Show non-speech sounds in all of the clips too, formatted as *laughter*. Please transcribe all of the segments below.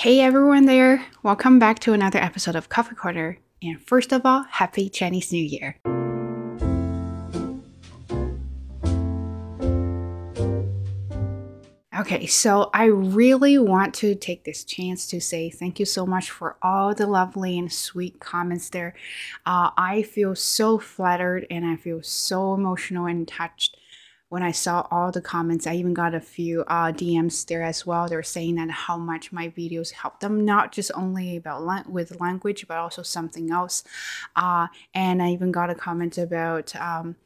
Hey everyone there! Welcome back to another episode of Coffee Corner. And first of all, Happy Chinese New Year! Okay, so I really want to take this chance to say thank you so much for all the lovely and sweet comments there. Uh, I feel so flattered and I feel so emotional and touched when I saw all the comments, I even got a few uh, DMs there as well. They're saying that how much my videos help them, not just only about la- with language, but also something else. Uh, and I even got a comment about um,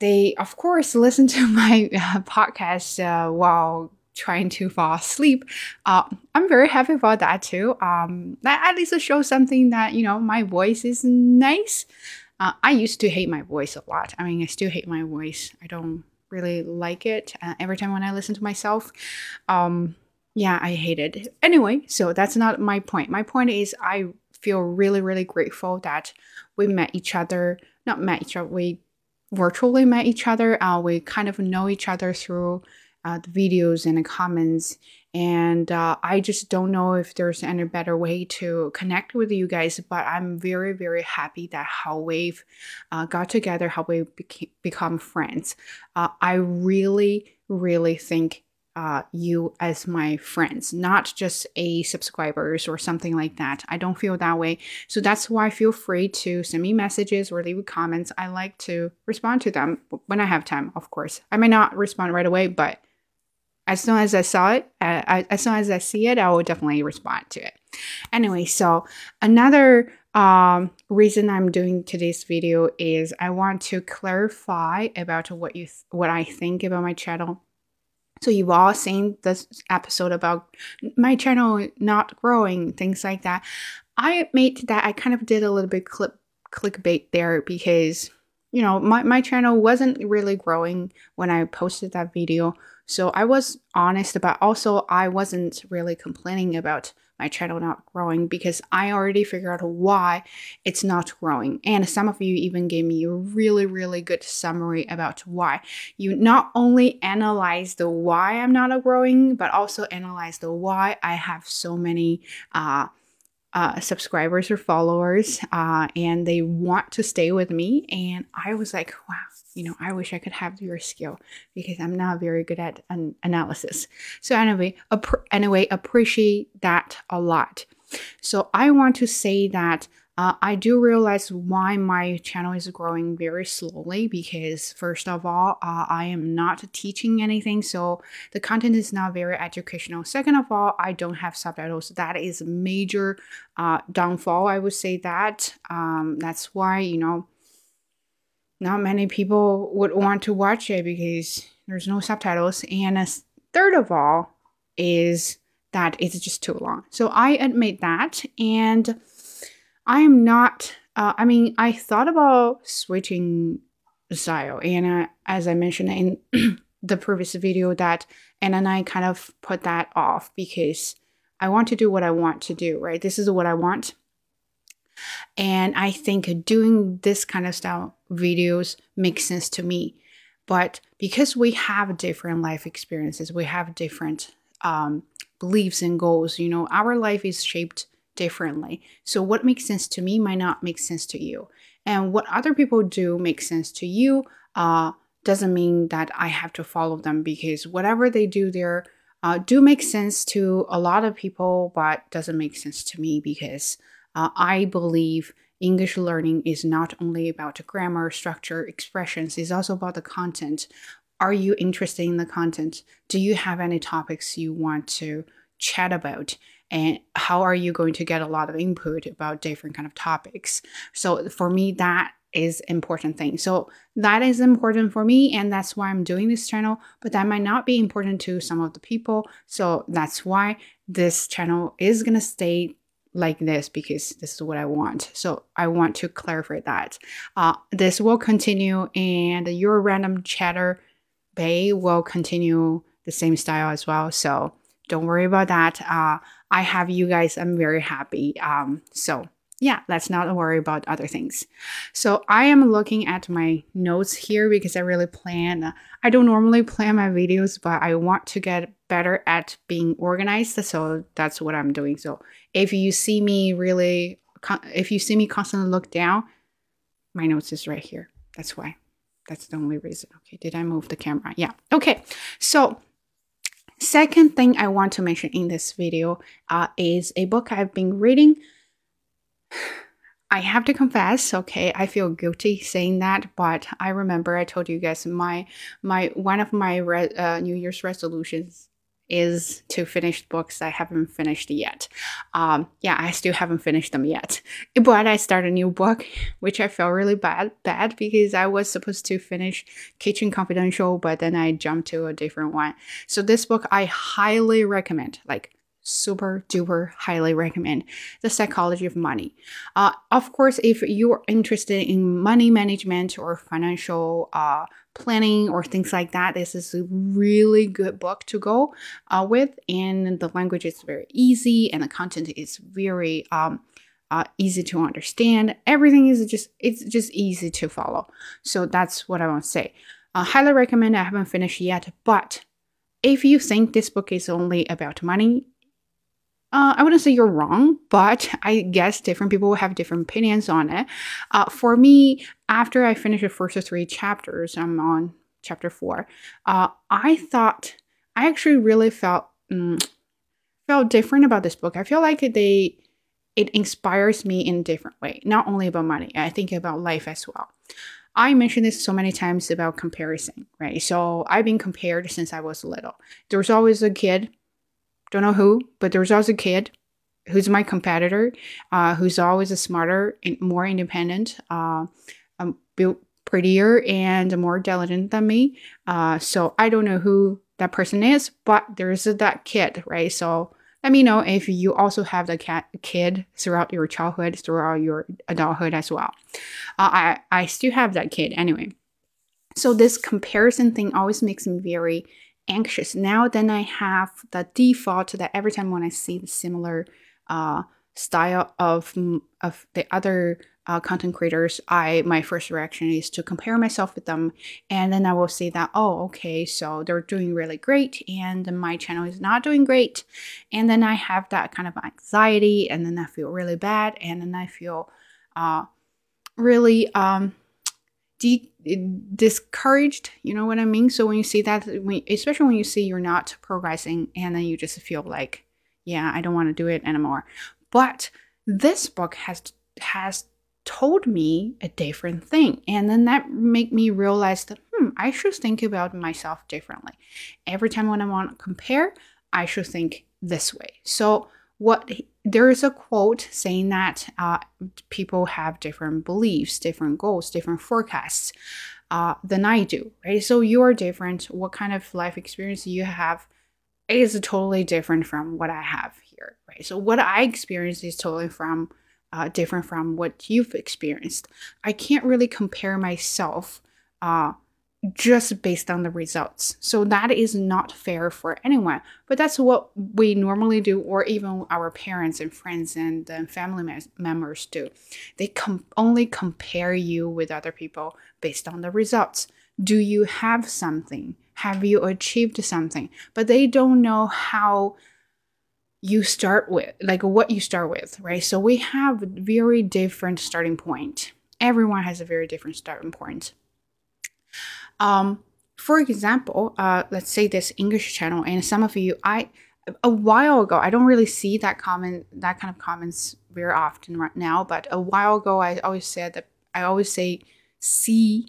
they, of course, *laughs* listen to my uh, podcast uh, while trying to fall asleep. Uh, I'm very happy about that too. Um, that at least shows something that you know my voice is nice. Uh, I used to hate my voice a lot. I mean, I still hate my voice. I don't really like it uh, every time when I listen to myself. Um, yeah, I hate it. Anyway, so that's not my point. My point is I feel really, really grateful that we met each other, not met each other, we virtually met each other. Uh, we kind of know each other through uh, the videos and the comments. And uh, I just don't know if there's any better way to connect with you guys, but I'm very, very happy that how we've uh, got together, how we beca- become friends. Uh, I really, really think uh, you as my friends, not just a subscribers or something like that. I don't feel that way. So that's why feel free to send me messages or leave comments. I like to respond to them when I have time, of course. I may not respond right away, but as soon as I saw it, uh, as soon as I see it, I will definitely respond to it. Anyway, so another um, reason I'm doing today's video is I want to clarify about what you what I think about my channel. So you've all seen this episode about my channel not growing, things like that. I made that I kind of did a little bit clip clickbait there because you know my, my channel wasn't really growing when I posted that video so I was honest about also I wasn't really complaining about my channel not growing because I already figured out why it's not growing. And some of you even gave me a really, really good summary about why. You not only analyze the why I'm not growing, but also analyze the why I have so many uh, uh, subscribers or followers uh, and they want to stay with me. And I was like, wow, you know, I wish I could have your skill because I'm not very good at an analysis. So anyway, anyway, appreciate that a lot. So I want to say that uh, I do realize why my channel is growing very slowly because, first of all, uh, I am not teaching anything, so the content is not very educational. Second of all, I don't have subtitles. That is a major uh, downfall, I would say that. Um, that's why, you know, not many people would want to watch it because there's no subtitles. And third of all, is that it's just too long. So I admit that. And I am not. Uh, I mean, I thought about switching style, and uh, as I mentioned in *clears throat* the previous video, that Anna and I kind of put that off because I want to do what I want to do. Right, this is what I want, and I think doing this kind of style videos makes sense to me. But because we have different life experiences, we have different um, beliefs and goals. You know, our life is shaped differently. So, what makes sense to me might not make sense to you. And what other people do makes sense to you uh, doesn't mean that I have to follow them because whatever they do there uh, do make sense to a lot of people, but doesn't make sense to me because uh, I believe English learning is not only about grammar, structure, expressions, it's also about the content. Are you interested in the content? Do you have any topics you want to chat about? And how are you going to get a lot of input about different kind of topics so for me that is important thing so that is important for me and that's why i'm doing this channel but that might not be important to some of the people so that's why this channel is going to stay like this because this is what I want. So I want to clarify that. Uh, this will continue, and your random chatter bay will continue the same style as well. So don't worry about that. Uh, I have you guys. I'm very happy. Um, so yeah, let's not worry about other things. So I am looking at my notes here because I really plan. I don't normally plan my videos, but I want to get better at being organized. So that's what I'm doing. So if you see me really, if you see me constantly look down, my notes is right here. That's why. That's the only reason. Okay, did I move the camera? Yeah. Okay. So second thing I want to mention in this video uh, is a book I've been reading. *sighs* I have to confess, okay, I feel guilty saying that, but I remember I told you guys my my one of my re- uh, New Year's resolutions is to finish books I haven't finished yet. Um, yeah, I still haven't finished them yet, but I start a new book, which I felt really bad bad because I was supposed to finish Kitchen Confidential, but then I jumped to a different one. So this book I highly recommend, like super duper highly recommend the psychology of money uh, of course if you're interested in money management or financial uh, planning or things like that this is a really good book to go uh, with and the language is very easy and the content is very um, uh, easy to understand. Everything is just it's just easy to follow. So that's what i want to say. Uh, highly recommend i haven't finished yet but if you think this book is only about money uh, I wouldn't say you're wrong, but *laughs* I guess different people will have different opinions on it. Uh, for me, after I finished the first three chapters, I'm on chapter four. Uh, I thought I actually really felt mm, felt different about this book. I feel like they it inspires me in a different way, not only about money. I think about life as well. I mentioned this so many times about comparison, right? So I've been compared since I was little. There was always a kid don't know who, but there was always a kid who's my competitor, uh, who's always a smarter and more independent, uh, um, prettier and more diligent than me. Uh, so I don't know who that person is, but there's that kid, right? So let me know if you also have the cat kid throughout your childhood, throughout your adulthood as well. Uh, I I still have that kid anyway. So this comparison thing always makes me very anxious. Now then I have the default that every time when I see the similar uh, style of of the other uh, content creators, I my first reaction is to compare myself with them, and then I will say that oh okay, so they're doing really great, and my channel is not doing great, and then I have that kind of anxiety, and then I feel really bad, and then I feel uh, really um de- discouraged you know what i mean? So when you see that when, especially when you see you're not progressing and then you just feel like yeah i don't want to do it anymore. But this book has has told me a different thing. And then that make me realize that hmm i should think about myself differently. Every time when i want to compare i should think this way. So what there is a quote saying that uh, people have different beliefs, different goals, different forecasts uh, than I do, right? So you're different. What kind of life experience you have is totally different from what I have here, right? So what I experience is totally from uh, different from what you've experienced. I can't really compare myself uh, just based on the results. So that is not fair for anyone. But that's what we normally do, or even our parents and friends and, and family members do. They com- only compare you with other people based on the results. Do you have something? Have you achieved something? But they don't know how you start with, like what you start with, right? So we have very different starting point. Everyone has a very different starting point. Um, for example, uh, let's say this English channel, and some of you, I a while ago, I don't really see that comment, that kind of comments very often right now. But a while ago, I always said that I always say see,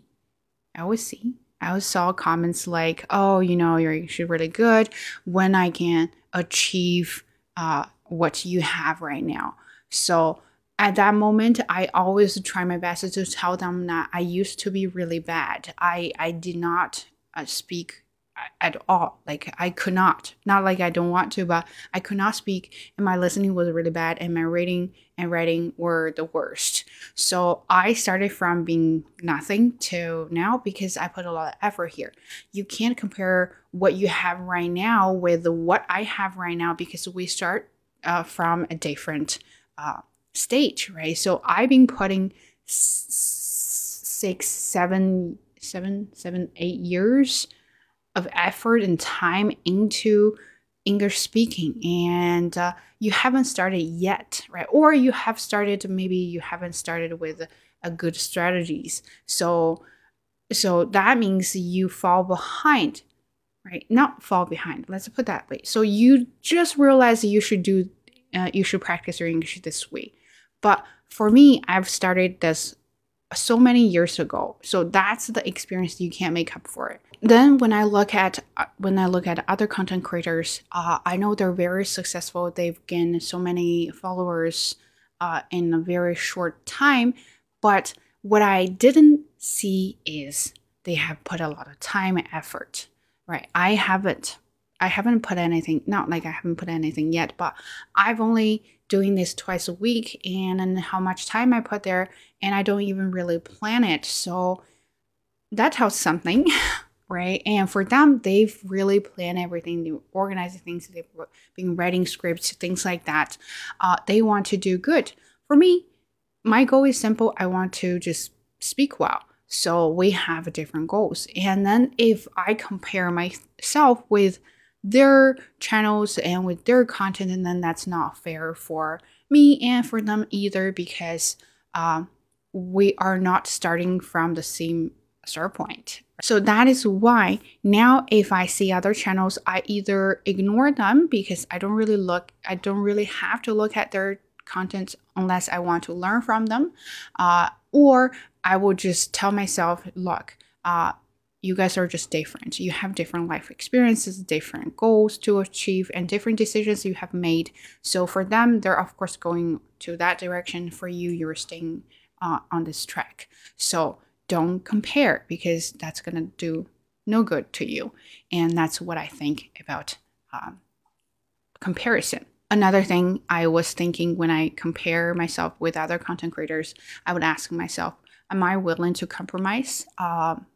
I always see. I always saw comments like, "Oh, you know, you're actually really good when I can achieve uh, what you have right now." So at that moment i always try my best to tell them that i used to be really bad. I i did not uh, speak at all. Like i could not. Not like i don't want to but i could not speak and my listening was really bad and my reading and writing were the worst. So i started from being nothing to now because i put a lot of effort here. You can't compare what you have right now with what i have right now because we start uh, from a different uh, stage, right? So I've been putting six, seven, seven, seven, eight years of effort and time into English speaking, and uh, you haven't started yet, right? Or you have started, maybe you haven't started with a, good strategies. So, so that means you fall behind, right? Not fall behind. Let's put that way. So you just realize you should do, uh, you should practice your English this way. But for me, I've started this so many years ago. So that's the experience you can't make up for it. Then when I look at uh, when I look at other content creators, uh, I know they're very successful. They've gained so many followers uh, in a very short time. But what I didn't see is they have put a lot of time and effort. Right? I haven't. I haven't put anything. Not like I haven't put anything yet, but I've only doing this twice a week and, and how much time I put there, and I don't even really plan it. So that tells something, *laughs* right? And for them, they've really planned everything, they organize things, they've been writing scripts, things like that. Uh, they want to do good. For me, my goal is simple. I want to just speak well. So we have different goals. And then if I compare myself with their channels and with their content, and then that's not fair for me and for them either because uh, we are not starting from the same start point. So that is why now if I see other channels, I either ignore them because I don't really look, I don't really have to look at their content unless I want to learn from them, uh, or I will just tell myself, look, uh, you guys are just different. You have different life experiences, different goals to achieve, and different decisions you have made. So for them, they're of course going to that direction. For you, you're staying uh, on this track. So don't compare because that's gonna do no good to you. And that's what I think about um, comparison. Another thing I was thinking when I compare myself with other content creators, I would ask myself, am I willing to compromise? Um,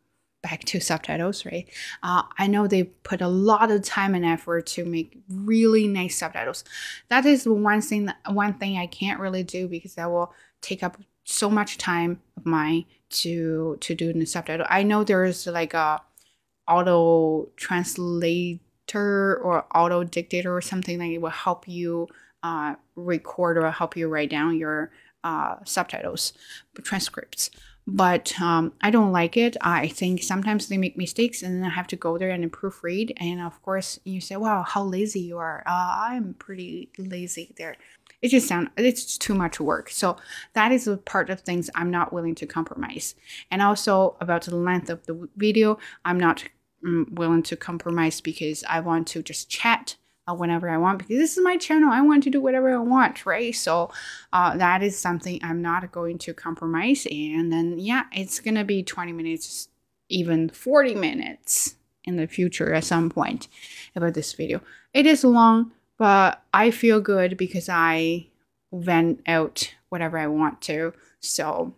back to subtitles, right? Uh, I know they put a lot of time and effort to make really nice subtitles. That is one thing. That, one thing I can't really do because that will take up so much time of mine to to do the subtitle. I know there is like a auto translator or auto dictator or something that will help you uh, record or help you write down your uh, subtitles, transcripts but um, I don't like it. I think sometimes they make mistakes and then I have to go there and proofread. And of course, you say, wow, how lazy you are. Uh, I'm pretty lazy there. It just sounds, it's too much work. So that is a part of things I'm not willing to compromise. And also about the length of the video, I'm not um, willing to compromise because I want to just chat uh, whenever I want because this is my channel. I want to do whatever I want, right? So uh, that is something I'm not going to compromise. And then, yeah, it's going to be 20 minutes, even 40 minutes in the future at some point about this video. It is long, but I feel good because I vent out whatever I want to. So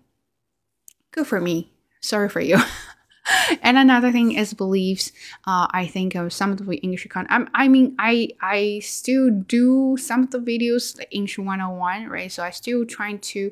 good for me. Sorry for you. *laughs* *laughs* and another thing is beliefs. Uh, I think of some of the English content. I, I mean, I I still do some of the videos like English 101, right? So I still trying to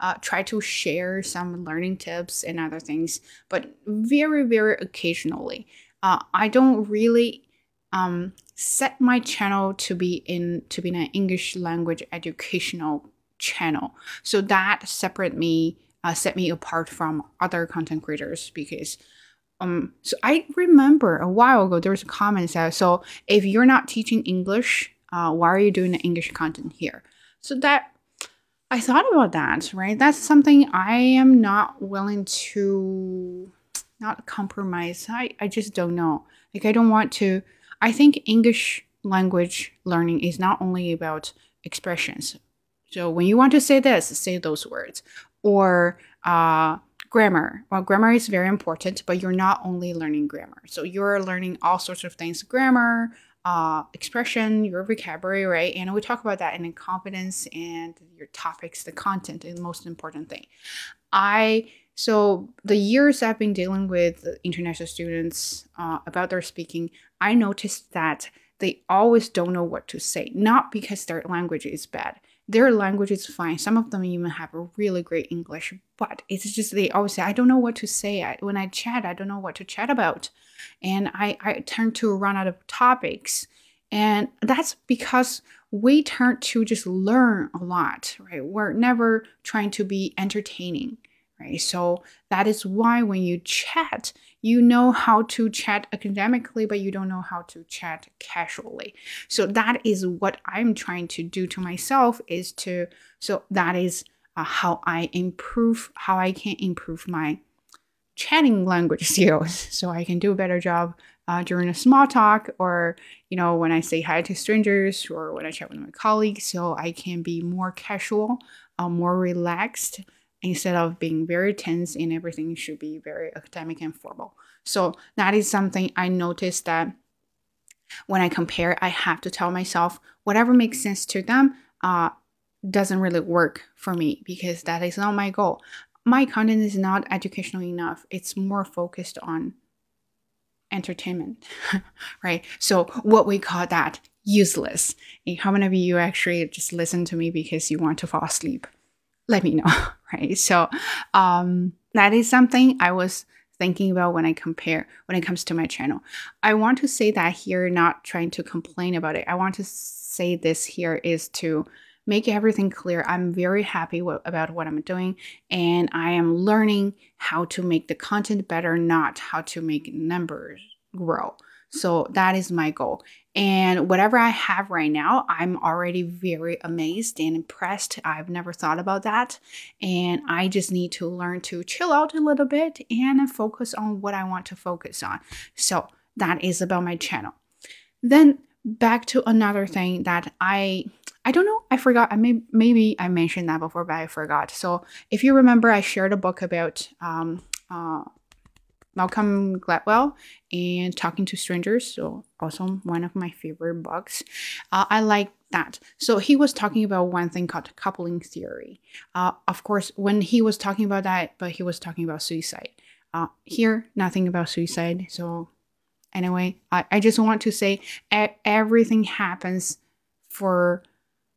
uh, try to share some learning tips and other things, but very very occasionally. Uh, I don't really um, set my channel to be in to be an English language educational channel. So that separate me uh, set me apart from other content creators because um so I remember a while ago there was a comment that so if you're not teaching English, uh, why are you doing the English content here? So that I thought about that, right? That's something I am not willing to not compromise. I, I just don't know. Like I don't want to I think English language learning is not only about expressions. So when you want to say this, say those words or uh, grammar. Well, grammar is very important, but you're not only learning grammar. So you're learning all sorts of things grammar, uh, expression, your vocabulary, right? And we talk about that in confidence and your topics, the content is the most important thing. I so the years I've been dealing with international students uh, about their speaking, I noticed that they always don't know what to say, not because their language is bad. Their language is fine. Some of them even have a really great English, but it's just they always say, I don't know what to say. I, when I chat, I don't know what to chat about. And I, I tend to run out of topics. And that's because we tend to just learn a lot, right? We're never trying to be entertaining right? So that is why when you chat, you know how to chat academically, but you don't know how to chat casually. So that is what I'm trying to do to myself is to, so that is uh, how I improve, how I can improve my chatting language *laughs* skills so I can do a better job uh, during a small talk or, you know, when I say hi to strangers or when I chat with my colleagues so I can be more casual, uh, more relaxed instead of being very tense and everything should be very academic and formal. So that is something I noticed that when I compare, I have to tell myself whatever makes sense to them uh, doesn't really work for me because that is not my goal. My content is not educational enough. It's more focused on entertainment, *laughs* right? So what we call that useless. And how many of you actually just listen to me because you want to fall asleep? let me know, *laughs* right? So um, that is something I was thinking about when I compare when it comes to my channel. I want to say that here, not trying to complain about it. I want to say this here is to make everything clear. I'm very happy w- about what I'm doing, and I am learning how to make the content better, not how to make numbers grow. So that is my goal. And whatever I have right now, I'm already very amazed and impressed. I've never thought about that. And I just need to learn to chill out a little bit and focus on what I want to focus on. So that is about my channel. Then back to another thing that I I don't know, I forgot. I may maybe I mentioned that before, but I forgot. So if you remember, I shared a book about um uh Malcolm Gladwell and Talking to Strangers. So, also one of my favorite books. Uh, I like that. So, he was talking about one thing called coupling theory. Uh, of course, when he was talking about that, but he was talking about suicide. Uh, here, nothing about suicide. So, anyway, I, I just want to say everything happens for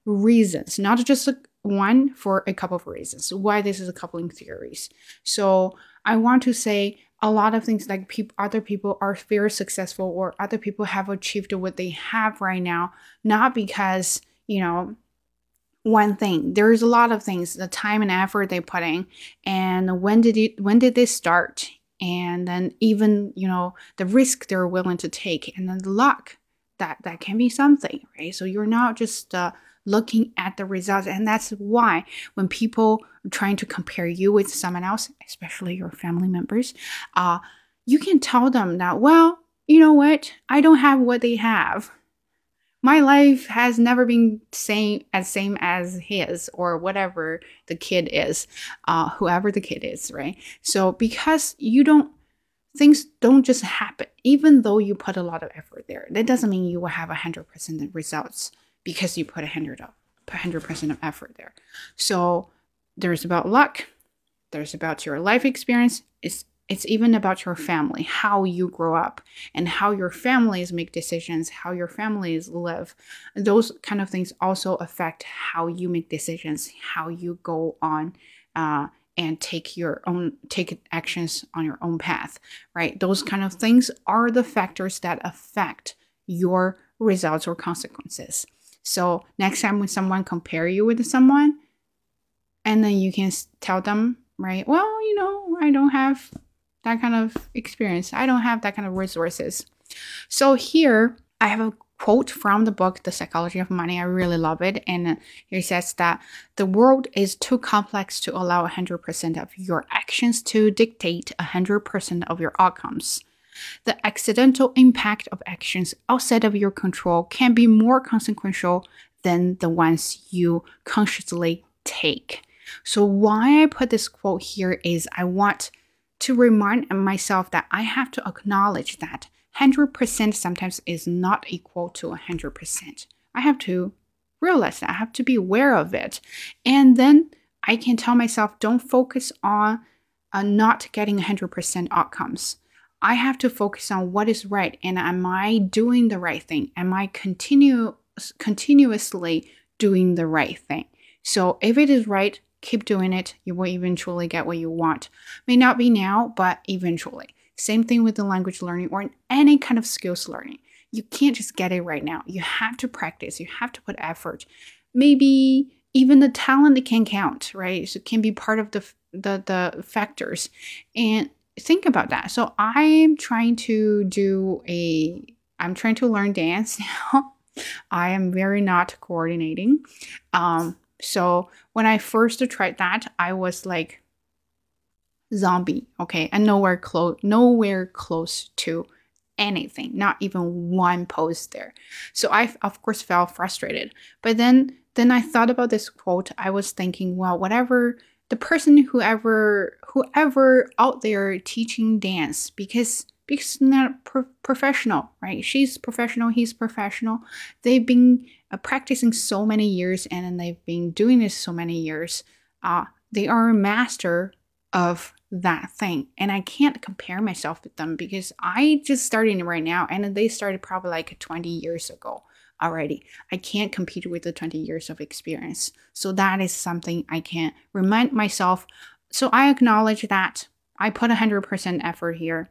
reasons, not just a, one, for a couple of reasons. Why this is a coupling theories. So, I want to say a lot of things like people other people are very successful or other people have achieved what they have right now not because you know one thing. There's a lot of things the time and effort they put in and when did it when did they start? And then even you know the risk they're willing to take and then the luck that that can be something right? So you're not just uh, looking at the results. And that's why when people are trying to compare you with someone else, especially your family members, uh, you can tell them that, well, you know what? I don't have what they have. My life has never been same as same as his or whatever the kid is, uh, whoever the kid is, right? So because you don't things don't just happen even though you put a lot of effort there that doesn't mean you will have 100% results because you put a hundred up, hundred percent of effort there. So there's about luck. There's about your life experience. It's it's even about your family, how you grow up, and how your families make decisions, how your families live. Those kind of things also affect how you make decisions, how you go on uh, and take your own take actions on your own path. Right? Those kind of things are the factors that affect your results or consequences. So next time when someone compare you with someone, and then you can tell them, right? Well, you know, I don't have that kind of experience. I don't have that kind of resources. So here I have a quote from the book The Psychology of Money. I really love it. And uh, here says that the world is too complex to allow 100% of your actions to dictate 100% of your outcomes. The accidental impact of actions outside of your control can be more consequential than the ones you consciously take. So, why I put this quote here is I want to remind myself that I have to acknowledge that 100% sometimes is not equal to 100%. I have to realize that I have to be aware of it. And then I can tell myself don't focus on uh, not getting 100% outcomes. I have to focus on what is right and am I doing the right thing? Am I continue continuously doing the right thing? So if it is right, keep doing it. You will eventually get what you want. May not be now, but eventually. Same thing with the language learning or any kind of skills learning. You can't just get it right now. You have to practice. You have to put effort. Maybe even the talent can count, right? So it can be part of the the the factors. And think about that. So I'm trying to do a I'm trying to learn dance *laughs* now. I am very not coordinating. Um, so when I first tried that, I was like zombie, okay, and nowhere close nowhere close to anything, not even one post there. So I of course felt frustrated. But then then I thought about this quote. I was thinking, well, whatever the person whoever whoever out there teaching dance because because not pro- professional right? She's professional he's professional. They've been uh, practicing so many years and they've been doing this so many years uh, they are a master of that thing. And i can't compare myself with them because i just started right now and they started probably like 20 years ago already. I can't compete with the 20 years of experience. So that is something I can remind myself. So I acknowledge that I put 100% effort here.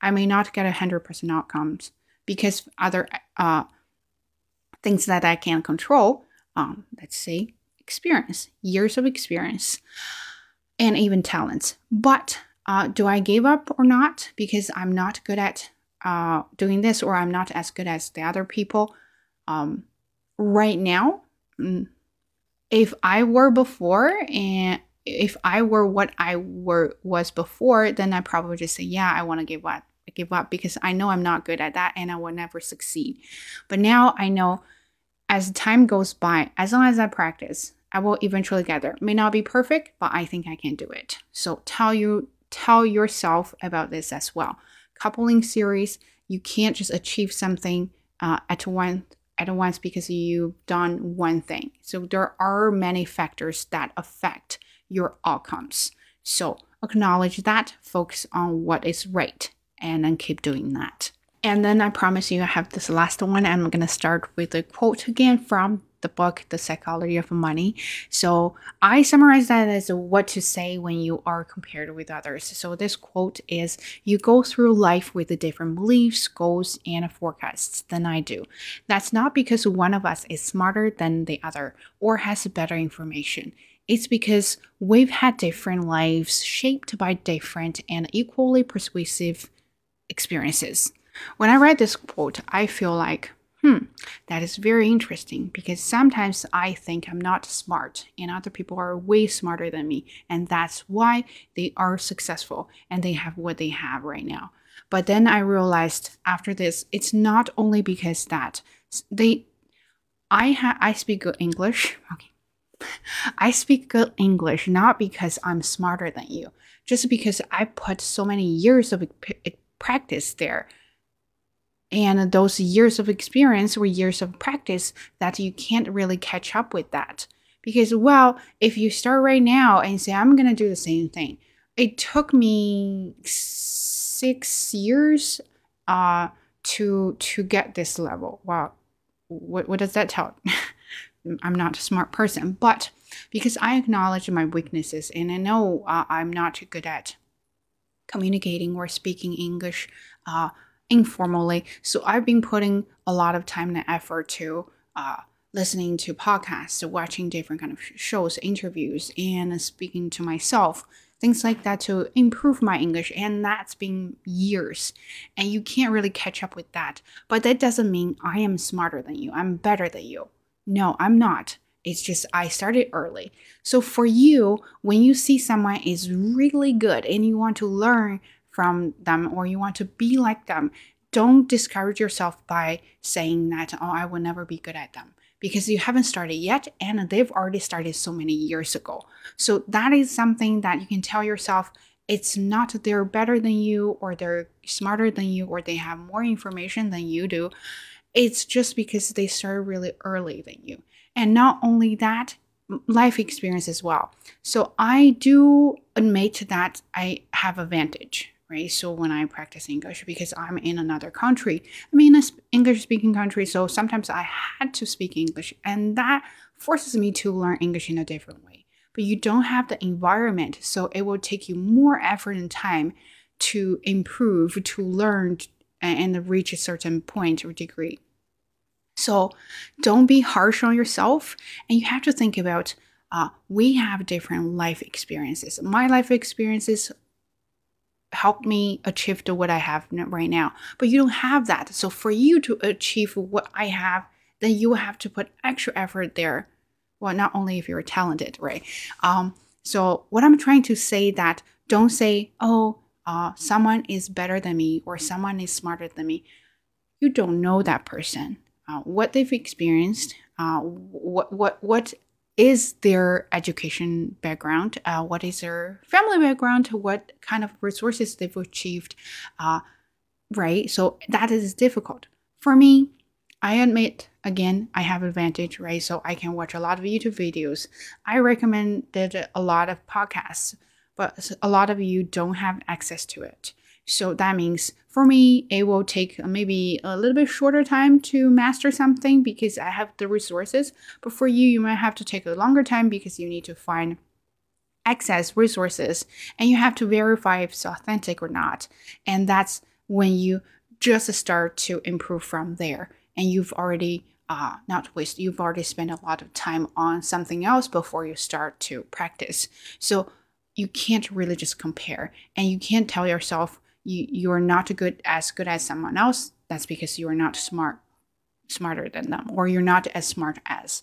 I may not get 100% outcomes because other uh, things that I can't control, um, let's say experience, years of experience, and even talents. But uh, do I give up or not because I'm not good at uh, doing this or I'm not as good as the other people? Um, right now, mm, if I were before and if I were what I were was before, then I probably just say, yeah, I want to give up, give up because I know I'm not good at that and I will never succeed. But now I know as time goes by, as long as I practice, I will eventually get there. May not be perfect, but I think I can do it. So tell you tell yourself about this as well. Coupling series, you can't just achieve something uh, at one at once because you've done one thing. So there are many factors that affect your outcomes. So acknowledge that, focus on what is right, and then keep doing that. And then I promise you, I have this last one. I'm going to start with a quote again from the book, The Psychology of Money. So I summarize that as what to say when you are compared with others. So this quote is You go through life with different beliefs, goals, and forecasts than I do. That's not because one of us is smarter than the other or has better information. It's because we've had different lives shaped by different and equally persuasive experiences. When I read this quote, I feel like Hmm, that is very interesting because sometimes I think I'm not smart and other people are way smarter than me. And that's why they are successful and they have what they have right now. But then I realized after this, it's not only because that they, I ha- I speak good English. *laughs* Okay. I speak good English not because I'm smarter than you, just because I put so many years of practice there and those years of experience or years of practice that you can't really catch up with that. Because well if you start right now and say i'm going to do the same thing it took me six years uh, to to get this level. Wow. What, what does that tell? *laughs* I'm not a smart person but because i acknowledge my weaknesses and i know uh, i'm not good at communicating or speaking english uh, informally. So I've been putting a lot of time and effort to uh, listening to podcasts, watching different kind of shows, interviews, and speaking to myself, things like that to improve my English. And that's been years, and you can't really catch up with that. But that doesn't mean I am smarter than you. I'm better than you. No, I'm not. It's just I started early. So for you, when you see someone is really good and you want to learn from them or you want to be like them, don't discourage yourself by saying that, oh, I will never be good at them because you haven't started yet and they've already started so many years ago. So that is something that you can tell yourself it's not they're better than you or they're smarter than you or they have more information than you do. It's just because they started really early than you. And not only that, life experience as well. So I do admit that I have advantage right? So when I practice English, because I'm in another country, I'm in an English speaking country, so sometimes I had to speak English, and that forces me to learn English in a different way. But you don't have the environment, so it will take you more effort and time to improve, to learn, and reach a certain point or degree. So don't be harsh on yourself, and you have to think about uh, we have different life experiences. My life experiences help me achieve to what I have right now, but you don't have that. So for you to achieve what I have, then you have to put extra effort there. Well, not only if you're talented, right? Um, so what I'm trying to say that don't say, oh, uh, someone is better than me or someone is smarter than me. You don't know that person, uh, what they've experienced, uh, what what what is their education background, uh, what is their family background, what kind of resources they've achieved, uh, right? So that is difficult. For me, I admit again I have advantage, right? So I can watch a lot of YouTube videos. I recommended a lot of podcasts, but a lot of you don't have access to it. So that means for me, it will take maybe a little bit shorter time to master something because I have the resources. But for you, you might have to take a longer time because you need to find access resources and you have to verify if it's authentic or not. And that's when you just start to improve from there. And you've already uh, not waste, you've already spent a lot of time on something else before you start to practice. So you can't really just compare and you can't tell yourself, you you are not good as good as someone else that's because you are not smart smarter than them or you're not as smart as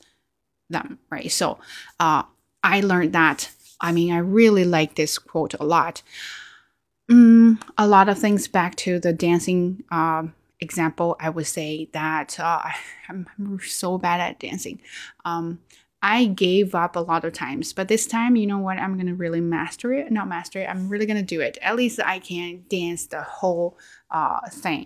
them right? So uh, i learned that i mean i really like this quote a lot. Mm, a lot of things back to the dancing um, example i would say that uh, *laughs* I'm, so bad at dancing. Um, I gave up a lot of times, but this time, you know what? I'm gonna really master it. Not master it. I'm really gonna do it. At least I can dance the whole uh, thing.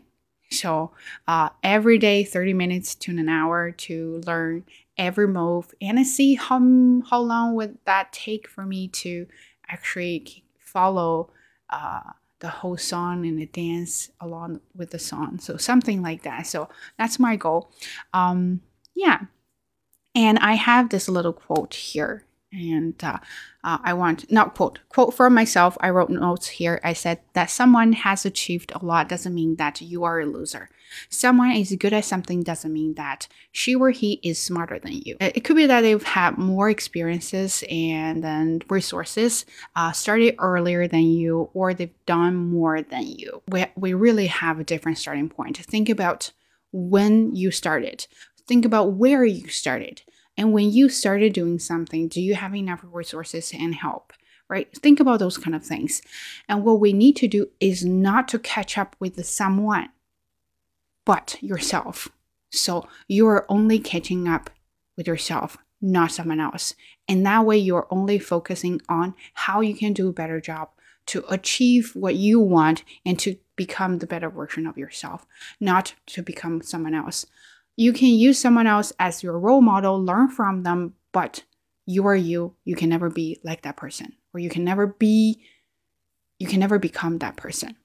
So uh, every day, 30 minutes to an hour to learn every move and I see how how long would that take for me to actually follow uh, the whole song and the dance along with the song. So something like that. So that's my goal. Um, yeah. And I have this little quote here. And uh, uh, I want, not quote, quote for myself. I wrote notes here. I said that someone has achieved a lot doesn't mean that you are a loser. Someone is good at something doesn't mean that she or he is smarter than you. It could be that they've had more experiences and then resources, uh, started earlier than you, or they've done more than you. We, we really have a different starting point. Think about when you started. Think about where you started. And when you started doing something, do you have enough resources and help? Right? Think about those kind of things. And what we need to do is not to catch up with someone, but yourself. So you are only catching up with yourself, not someone else. And that way you're only focusing on how you can do a better job to achieve what you want and to become the better version of yourself, not to become someone else. You can use someone else as your role model, learn from them, but you are you. You can never be like that person, or you can never be, you can never become that person.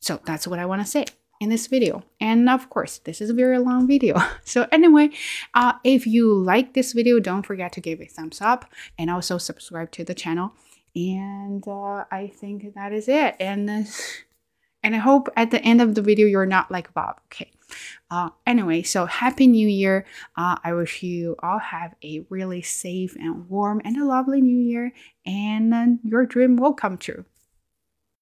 So that's what I want to say in this video. And of course, this is a very long video. *laughs* So anyway, uh, if you like this video, don't forget to give a thumbs up and also subscribe to the channel. And uh, I think that is it. And and I hope at the end of the video you're not like Bob. Okay. Uh, anyway, so happy new year. Uh, I wish you all have a really safe and warm and a lovely new year, and uh, your dream will come true.